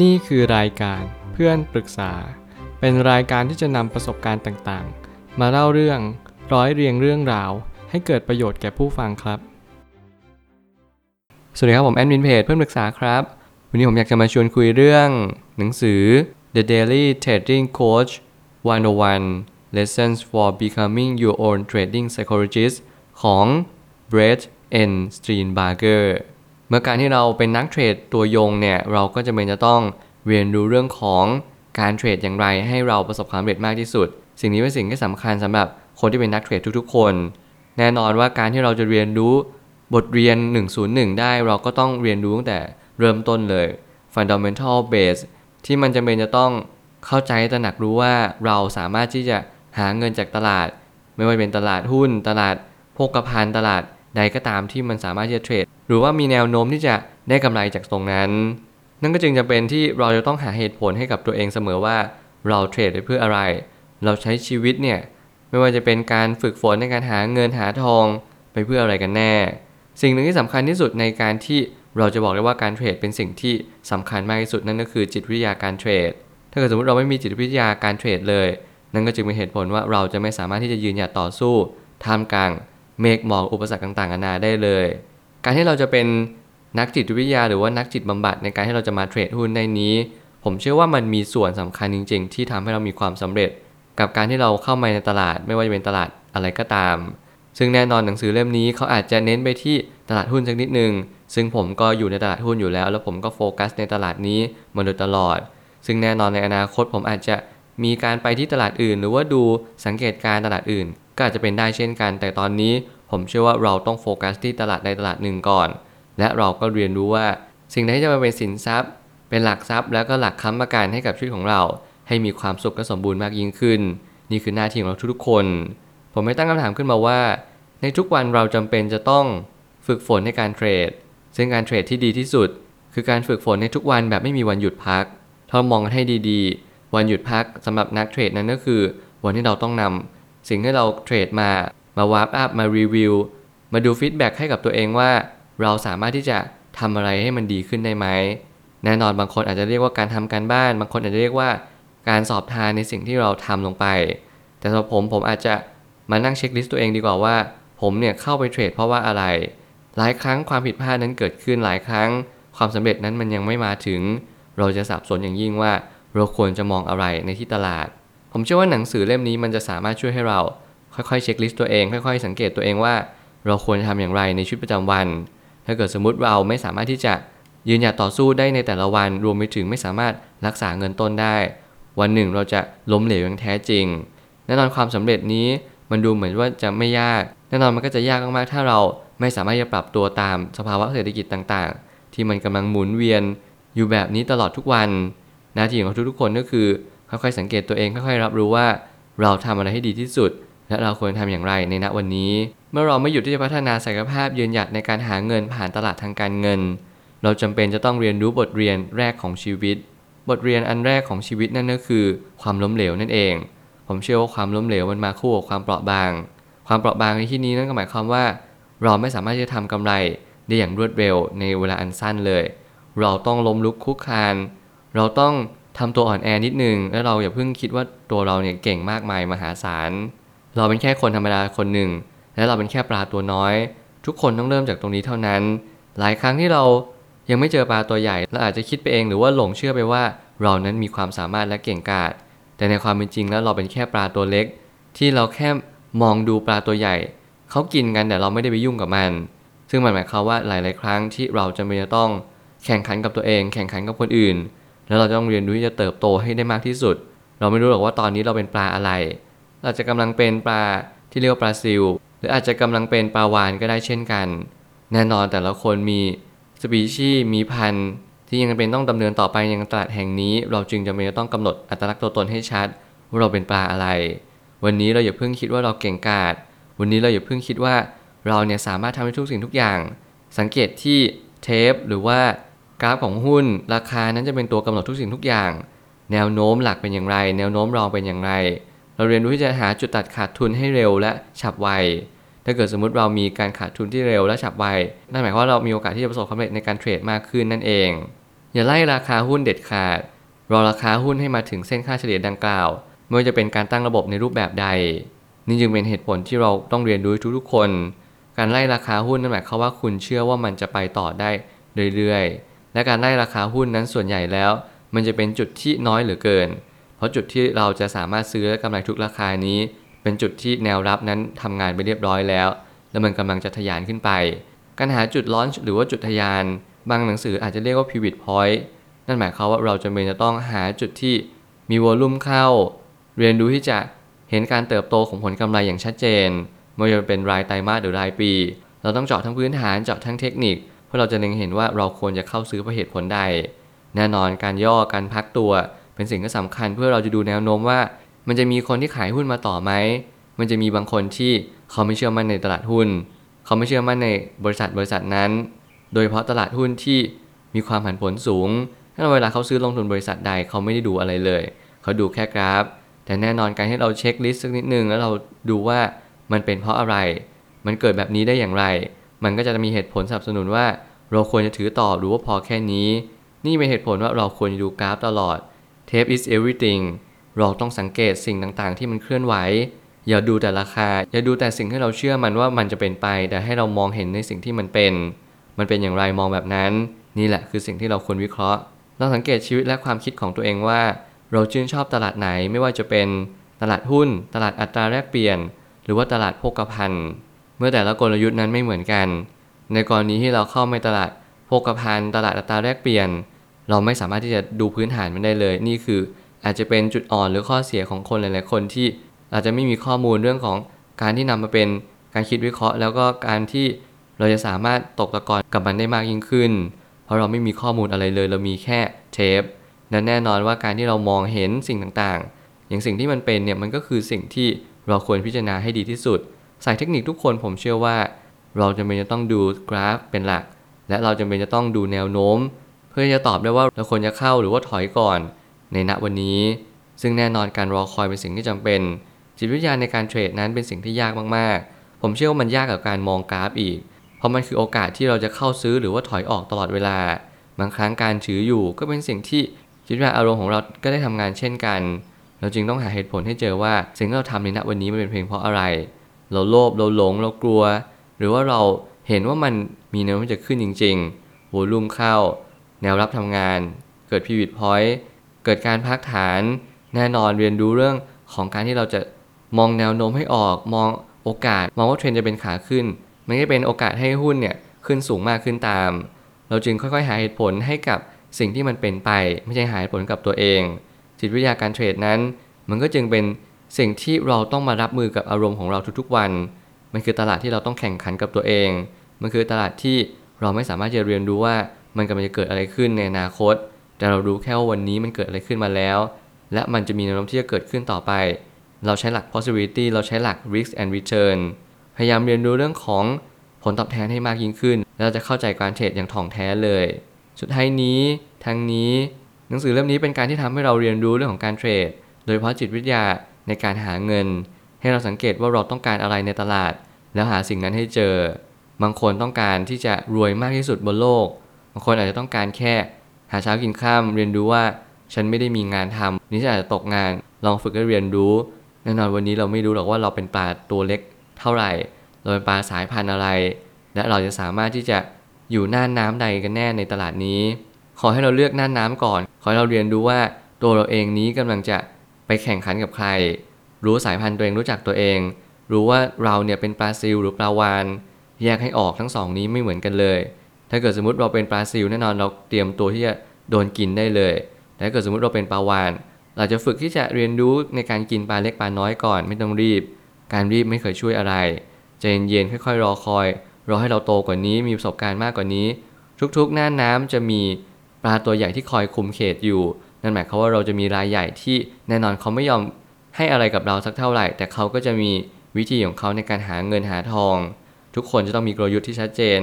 นี่คือรายการเพื่อนปรึกษา เป็นรายการที่จะนำประสบการณ์ต่างๆ มาเล่าเรื่องร้อยเรียงเรื่องราว ให้เกิดประโยชน์แก่ผู้ฟังครับ สวัสดีครับผมแอดมินเพจเพื่อนปรึกษาครับ วันนี้ผมอยากจะมาชวนคุยเรื่อง หนังสือ The Daily Trading Coach 101 Lessons for Becoming Your Own Trading Psychologist ของ Brett N. Steenbarger มื่อการที่เราเป็นนักเทรดตัวยงเนี่ยเราก็จะเป็นจะต้องเรียนรู้เรื่องของการเทรดอย่างไรให้เราประสบความสำเร็จมากที่สุด สิ่งนี้เป็นสิ่งที่สำคัญสำหรับคนที่เป็นนักเทรดทุกๆ คน แน่นอนว่าการที่เราจะเรียนรู้บทเรียน 101 ได้เราก็ต้องเรียนรู้ตั้งแต่เริ่มต้นเลย fundamental base ที่มันจำเป็นจะต้องเข้าใจตระหนักรู้ว่าเราสามารถที่จะหาเงินจากตลาด ไม่ว่าเป็นตลาดหุ้น ตลาดโภคภัณฑ์ตลาด ใดก็ตามที่มันสามารถที่จะเทรด หรือว่ามีแนวโน้มที่จะได้กำไรจากตรงนั้น นั่นก็จึงจะเป็นที่เราจะต้องหาเหตุผลให้กับตัวเองเสมอว่าเราเทรดไปเพื่ออะไร เราใช้ชีวิตเนี่ยไม่ว่าจะเป็นการฝึกฝนในการหาเงินหาทองไปเพื่ออะไรกันแน่ สิ่งหนึ่งที่สำคัญที่สุดในการที่เราจะบอกได้ว่าการเทรดเป็นสิ่งที่สำคัญมากที่สุดนั่นก็คือจิตวิทยาการเทรด ถ้าเกิดสมมติเราไม่มีจิตวิทยาการเทรดเลย นั่นก็จึงเป็นเหตุผลว่าเราจะไม่สามารถที่จะยืนหยัดต่อสู้ท่ามกลาง เมฆหมอกอุปสรรคต่างๆนานาได้เลย การที่เราจะเป็นนักจิตวิทยาหรือว่านักจิตบำบัดในการที่เราจะมาเทรดหุ้นในนี้ ผมเชื่อว่ามันมีส่วนสำคัญจริง ๆ ที่ทำให้เรามีความสำเร็จ กับการที่เราเข้ามาในตลาดไม่ว่าจะเป็นตลาดอะไรก็ตาม ซึ่งแน่นอนหนังสือเล่มนี้เขาอาจจะเน้นไปที่ตลาดหุ้นสักนิดนึงซึ่งผมก็อยู่ในตลาดหุ้นอยู่แล้ว แล้วผมก็โฟกัสในตลาดนี้มาโดยตลอด ซึ่งแน่นอนในอนาคตผมอาจจะมีการไปที่ตลาดอื่น หรือว่าดูสังเกตการตลาดอื่น ก็อาจจะเป็นได้เช่นกัน แต่ตอนนี้ผมเชื่อว่าเราต้องโฟกัสที่ตลาดใดตลาดหนึ่งก่อน และเราก็เรียนรู้ว่า สิ่งใดที่จะมาเป็นสินทรัพย์ เป็นหลักทรัพย์ แล้วก็หลักค้ำประกันให้กับชีวิตของเรา ให้มีความสุขและสมบูรณ์มากยิ่งขึ้น นี่คือหน้าที่ของเราทุกๆคน ผมไม่ตั้งคำถามขึ้นมาว่า ในทุกวันเราจำเป็นจะต้องฝึกฝนในการเทรด ซึ่งการเทรดที่ดีที่สุด คือการฝึกฝนในทุกวันแบบไม่มีวันหยุดพัก ถ้ามองกันให้ดีๆ วันหยุดพักสำหรับนักเทรดนั้นก็คือ วันที่เราต้องนำ สิ่งที่เราเทรดมา มา wrap up มารีวิว มาดู feedback ให้กับตัวเองว่า เราสามารถที่จะทำอะไรให้มันดีขึ้นได้ไหม แน่นอนบางคนอาจจะเรียกว่าการทำการบ้าน บางคนอาจจะเรียกว่าการสอบทานในสิ่งที่เราทำลงไป แต่สำหรับผมผมอาจจะมานั่ง checklist ตัวเองดีกว่าว่า ผมเนี่ยเข้าไปเทรดเพราะว่าอะไร หลายครั้งความผิดพลาดนั้นเกิดขึ้นหลายครั้ง ความสำเร็จนั้นมันยังไม่มาถึง เราจะสับสนอย่างยิ่งว่า เราควรจะมองอะไรในที่ตลาด ผมเชื่อว่าหนังสือเล่มนี้มันจะสามารถช่วยให้เรา ค่อยๆ checklist ตัวเอง ค่อยๆ สังเกตตัวเองว่า เราควรทำอย่างไรในชีวิตประจำวัน ถ้าเกิดสมมุติเราไม่สามารถที่จะยืนหยัดต่อสู้ได้ในแต่ละวัน รวมไปถึงไม่สามารถรักษาเงินต้นได้ วันหนึ่งเราจะล้มเหลวอย่างแท้จริง แน่นอนความสำเร็จนี้มันดูเหมือนว่าจะไม่ยาก แน่นอนมันก็จะยากมากๆ ถ้าเราไม่สามารถจะปรับตัวตามสภาวะเศรษฐกิจต่างๆ ที่มันกำลังหมุนเวียนอยู่แบบนี้ตลอดทุกวัน หน้าที่ของทุกๆคนก็คือ ค่อยๆสังเกตตัวเองค่อยๆรับรู้ว่า เราทำอะไรให้ดีที่สุด และเราควรทำอย่างไรในณวันนี้ เมื่อเราไม่หยุดที่จะพัฒนาศักยภาพยืนหยัดในการหาเงินผ่านตลาดทางการเงิน เราจำเป็นจะต้องเรียนรู้บทเรียนแรกของชีวิต บทเรียนอันแรกของชีวิตนั่นก็คือ ความล้มเหลวนั่นเอง ผมเชื่อว่าความล้มเหลวมันมาคู่กับความเปราะบาง ความเปราะบางในที่นี้นั่นก็หมายความว่า เราไม่สามารถที่จะทำกำไรได้อย่างรวดเร็วในเวลาอันสั้นเลย เราต้องล้มลุกคุกคาน เราต้อง ทำตัวอ่อนแอนิดนึง แล้วเราอย่าเพิ่งคิดว่าตัวเราเนี่ยเก่งมากมายมหาศาล เราเป็นแค่คนธรรมดาคนหนึ่ง และเราเป็นแค่ปลาตัวน้อย ทุกคนต้องเริ่มจากตรงนี้เท่านั้น หลายครั้งที่เรายังไม่เจอปลาตัวใหญ่เราอาจจะคิดไปเองหรือว่าหลงเชื่อไปว่าเรานั้นมีความสามารถและเก่งกาจแต่ในความเป็นจริงแล้วเราเป็นแค่ปลาตัวเล็ก ที่เราแค่มองดูปลาตัวใหญ่เขากินกันแต่เราไม่ได้ไปยุ่งกับมัน ซึ่งมันหมายความว่าหลาย ๆ ครั้งที่เราจะไม่ต้องแข่งขันกับตัวเอง แข่งขันกับคนอื่น แล้วเราจะต้องเรียนรู้ที่จะเติบโตให้ได้มากที่สุด เราไม่รู้หรอกว่าตอนนี้เราเป็นปลาอะไรเราจะกำลังเป็นปลาที่เรียกว่าปลาซิล หรืออาจจะกำลังเป็นปลาวานก็ได้เช่นกัน แน่นอนแต่ละคนมีสปีชีส์มีพันธุ์ที่ยังเป็นต้องดำเนินต่อไปยังตลาดแห่งนี้ เราจึงจำเป็นจะต้องกำหนดอัตลักษณ์ตัวตนให้ชัด ว่าเราเป็นปลาอะไร วันนี้เราอย่าเพิ่งคิดว่าเราเก่งกาจวันนี้เราอย่าเพิ่งคิดว่าเราเนี่ยสามารถทำได้ทุกสิ่งทุกอย่าง สังเกตที่เทปหรือว่า กราฟของหุ้น ราคานั้นจะเป็นตัวกำหนดทุกสิ่งทุกอย่าง แนวโน้มหลักเป็นอย่างไร แนวโน้มรองเป็นอย่างไร เราเรียนรู้ที่จะหาจุดตัดขาดทุนให้เร็วและฉับไวถ้าเกิดสมมติเรามีการขาดทุนที่เร็วและฉับไวนั่นหมายความว่าเรามีโอกาสที่จะประสบความสำเร็จในการเทรดมากขึ้นนั่นเอง อย่าไล่ราคาหุ้นเด็ดขาด รอราคาหุ้นให้มาถึงเส้นค่าเฉลี่ยดังกล่าว ไม่ว่าจะเป็นการตั้งระบบในรูปแบบใด นี่จึงเป็นเหตุผลที่เราต้องเรียนรู้ทุกๆคน การไล่ราคาหุ้นนั่นหมายความว่าคุณเชื่อว่ามันจะไปต่อได้เรื่อยๆ และการไล่ราคาหุ้นนั้นส่วนใหญ่แล้ว มันจะเป็นจุดที่น้อยเหลือเกิน เพราะจุดที่เราจะสามารถซื้อและกำไรทุกราคานี้ เป็นจุดที่แนวรับนั้นทำงานไปเรียบร้อยแล้ว แล้วมันกำลังจะทะยานขึ้นไป การหาจุดลอนหรือว่าจุดทะยาน บางหนังสืออาจจะเรียกว่า pivot point นั่นหมายความว่าเราจำเป็นจะต้องหาจุดที่มีวอลลุ่มเข้า เรียนรู้ที่จะเห็นการเติบโตของผลกำไรอย่างชัดเจนไม่ว่าจะเป็นรายไตรมาสหรือรายปี เราต้องเจาะทั้งพื้นฐานเจาะทั้งเทคนิค เพื่อเราจะเล็งเห็นว่าเราควรจะเข้าซื้อเพราะเหตุผลใด แน่นอนการย่อการพักตัว เป็นสิ่งที่สำคัญเพื่อเราจะดูแนวโน้มว่า มันจะมีคนที่ขายหุ้นมาต่อไหม มันจะมีบางคนที่เขาไม่เชื่อมั่นในตลาดหุ้น เขาไม่เชื่อมั่นในบริษัทบริษัทนั้น โดยเฉพาะตลาดหุ้นที่มีความผันผวนสูง ถ้าเวลาเขาซื้อลงทุนบริษัทใดเขาไม่ได้ดูอะไรเลย เขาดูแค่กราฟ แต่แน่นอนการให้เราเช็คลิสต์สักนิดนึงแล้วเราดูว่ามันเป็นเพราะอะไร มันเกิดแบบนี้ได้อย่างไร มันก็จะมีเหตุผลสนับสนุนว่า เราควรจะถือต่อหรือว่าพอแค่นี้ นี่เป็นเหตุผลว่าเราควรจะดูกราฟตลอด Tape is everything เราต้องสังเกตสิ่งต่างๆ ที่มันเคลื่อนไหว อย่าดูแต่ราคา อย่าดูแต่สิ่งที่เราเชื่อมันว่ามันจะเป็นไป แต่ให้เรามองเห็นในสิ่งที่มันเป็น มันเป็นอย่างไรมองแบบนั้น นี่แหละคือสิ่งที่เราควรวิเคราะห์ เราสังเกตชีวิตและความคิดของตัวเองว่า เราชื่นชอบตลาดไหนไม่ว่าจะเป็นตลาดหุ้น ตลาดอัตราแลกเปลี่ยน หรือว่าตลาดโภคภัณฑ์ เมื่อแต่ละกลยุทธ์นั้นไม่เหมือนกัน ในกรณีที่เราเข้าในตลาดโภคภัณฑ์ตลาดอัตราแลกเปลี่ยน เราไม่สามารถที่จะดูพื้นฐานมันได้เลย นี่คืออาจจะเป็นจุดอ่อนหรือข้อเสียของคนหลาย ๆ คนที่อาจจะไม่มีข้อมูลเรื่องของการที่นำมาเป็นการคิดวิเคราะห์ แล้วก็การที่เราจะสามารถตกตะกอนกับมันได้มากยิ่งขึ้น เพราะเราไม่มีข้อมูลอะไรเลย เรามีแค่เทปนั้นแน่นอนว่าการที่เรามองเห็นสิ่งต่าง ๆ อย่างสิ่งที่มันเป็นเนี่ยมันก็คือสิ่งที่เราควรพิจารณาให้ดีที่สุด สายเทคนิคทุกคนผมเชื่อว่า เราจำเป็นจะต้องดูกราฟเป็นหลัก และเราจำเป็นจะต้องดูแนวโน้ม เพื่อจะตอบได้ว่าเราควรจะเข้าหรือว่าถอยก่อน ในณวันนี้ ซึ่งแน่นอนการรอคอยเป็นสิ่งที่จำเป็น จิตวิทยาในการเทรดนั้นเป็นสิ่งที่ยากมากๆ ผมเชื่อว่ามันยากกับการมองกราฟอีก เพราะมันคือโอกาสที่เราจะเข้าซื้อหรือว่าถอยออกตลอดเวลา บางครั้งการถืออยู่ก็เป็นสิ่งที่จิตวิทยาอารมณ์ของเราก็ได้ทำงานเช่นกันเราจึงต้องหาเหตุผลให้เจอว่าสิ่งที่เราทำในณวันนี้มันเป็นเพียงเพราะอะไร เราโลภเราหลงเรากลัว หรือว่าเราเห็นว่ามันมีแนวโน้มจะขึ้นจริงๆวอลุ่มเข้า แนวรับทำงาน เกิดพิวิตพอยต์เกิดการพักฐาน แน่นอนเรียนรู้เรื่องของการที่เราจะมองแนวโน้มให้ออก มองโอกาส มองว่าเทรนจะเป็นขาขึ้น มันก็เป็นโอกาสให้หุ้นเนี่ยขึ้นสูงมากขึ้นตาม เราจึงค่อยๆ หาเหตุผลให้กับสิ่งที่มันเป็นไป ไม่ใช่หาเหตุผลกับตัวเอง จิตวิทยาการเทรดนั้น มันก็จึงเป็น สิ่งที่เราต้องมารับมือกับอารมณ์ของเราทุกๆวัน มันคือตลาดที่เราต้องแข่งขันกับตัวเอง มันคือตลาดที่เราไม่สามารถจะเรียนรู้ว่ามันกำลังจะเกิดอะไรขึ้นในอนาคต แต่เรารู้แค่ว่าวันนี้มันเกิดอะไรขึ้นมาแล้ว และมันจะมีแนวโน้มที่จะเกิดขึ้นต่อไป เราใช้หลัก possibility เราใช้หลัก risk and return พยายามเรียนรู้เรื่องของผลตอบแทนให้มากยิ่งขึ้น แล้วเราจะเข้าใจการเทรดอย่างถ่องแท้เลย สุดท้ายนี้ทั้งนี้ หนังสือเล่มนี้เป็นการที่ทำให้เราเรียนรู้เรื่องของการเทรด โดยเฉพาะจิตวิทยา ในการหาเงิน ให้เราสังเกตว่าเราต้องการอะไรในตลาด แล้วหาสิ่งนั้นให้เจอ บางคนต้องการที่จะรวยมากที่สุดบนโลก บางคนอาจจะต้องการแค่ หาเช้ากินข้ามเรียนรู้ว่าฉันไม่ได้มีงานทำนี่ฉันอาจจะตกงาน ลองฝึกให้เรียนรู้แน่นอนวันนี้เราไม่รู้หรอกว่าเราเป็นปลาตัวเล็กเท่าไหร่เราเป็นปลาสายพันธุ์อะไร และเราจะสามารถที่จะอยู่หน้าน้ำใดกันแน่ในตลาดนี้ ขอให้เราเลือกหน้าน้ำก่อน ขอให้เราเรียนรู้ว่าตัวเราเองนี้กำลังจะ ไปแข่งขันกับใคร รู้สายพันธุ์ตัวเองรู้จักตัวเอง รู้ว่าเราเนี่ยเป็นปลาซิลหรือปลาวานแยกให้ออกทั้งสองนี้ไม่เหมือนกันเลย ถ้าเกิดสมมติเราเป็นปลาซิลแน่นอนเราเตรียมตัวที่จะโดนกินได้เลยแต่ถ้าเกิดสมมติเราเป็นปลาวานเราจะฝึกที่จะเรียนรู้ในการกินปลาเล็กปลาน้อยก่อนไม่ต้องรีบ การรีบไม่เคยช่วยอะไรใจเย็นๆค่อยๆ รอคอยรอให้เราโตกว่านี้มีประสบการณ์มากกว่านี้ ทุกๆ หน้าน้ำจะมีปลาตัวใหญ่ที่คอยคุมเขตอยู่ นั่นหมายความว่าเราจะมีรายใหญ่ที่แน่นอนเขาไม่ยอมให้อะไรกับเราสักเท่าไหร่ แต่เขาก็จะมีวิธีของเขาในการหาเงินหาทอง ทุกคนจะต้องมีกลยุทธ์ที่ชัดเจน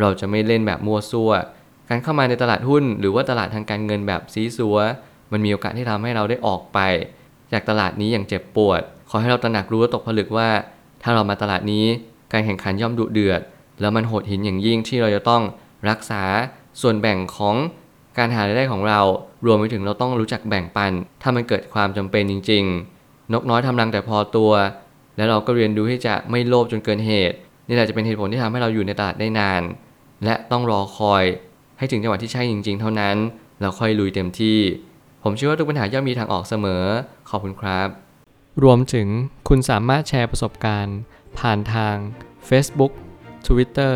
เราจะไม่เล่นแบบมั่วซั่ว การเข้ามาในตลาดหุ้น หรือว่าตลาดทางการเงินแบบซีซัว มันมีโอกาสที่ทำให้เราได้ออกไป จากตลาดนี้อย่างเจ็บปวด ขอให้เราตระหนักรู้และตกผลึกว่า ถ้าเรามาตลาดนี้การแข่งขันย่อมดุเดือด แล้วมันโหดหินอย่างยิ่งที่เราจะต้องรักษาส่วนแบ่งของ การหารายได้ของเรารวมไปถึงเราต้องรู้จักแบ่งปัน ถ้ามันเกิดความจำเป็นจริง ๆ นกน้อยทำรังแต่พอตัว แล้วเราก็เรียนรู้ที่จะไม่โลภจนเกินเหตุนี่แหละจะเป็นเหตุผลที่ทำให้เราอยู่ในตลาดได้นาน และต้องรอคอย ให้ถึงจังหวะที่ใช่จริง ๆ เท่านั้น เราค่อยลุยเต็มที่ ผมเชื่อว่าทุกปัญหาย่อมมีทางออกเสมอ ขอบคุณครับ รวมถึงคุณสามารถแชร์ประสบการณ์ ผ่านทาง Facebook Twitter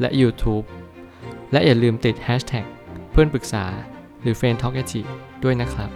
และ YouTube และอย่าลืมติด Hashtag เพื่อนปรึกษาหรือ f r ร e n d t a l k ด้วยนะครับ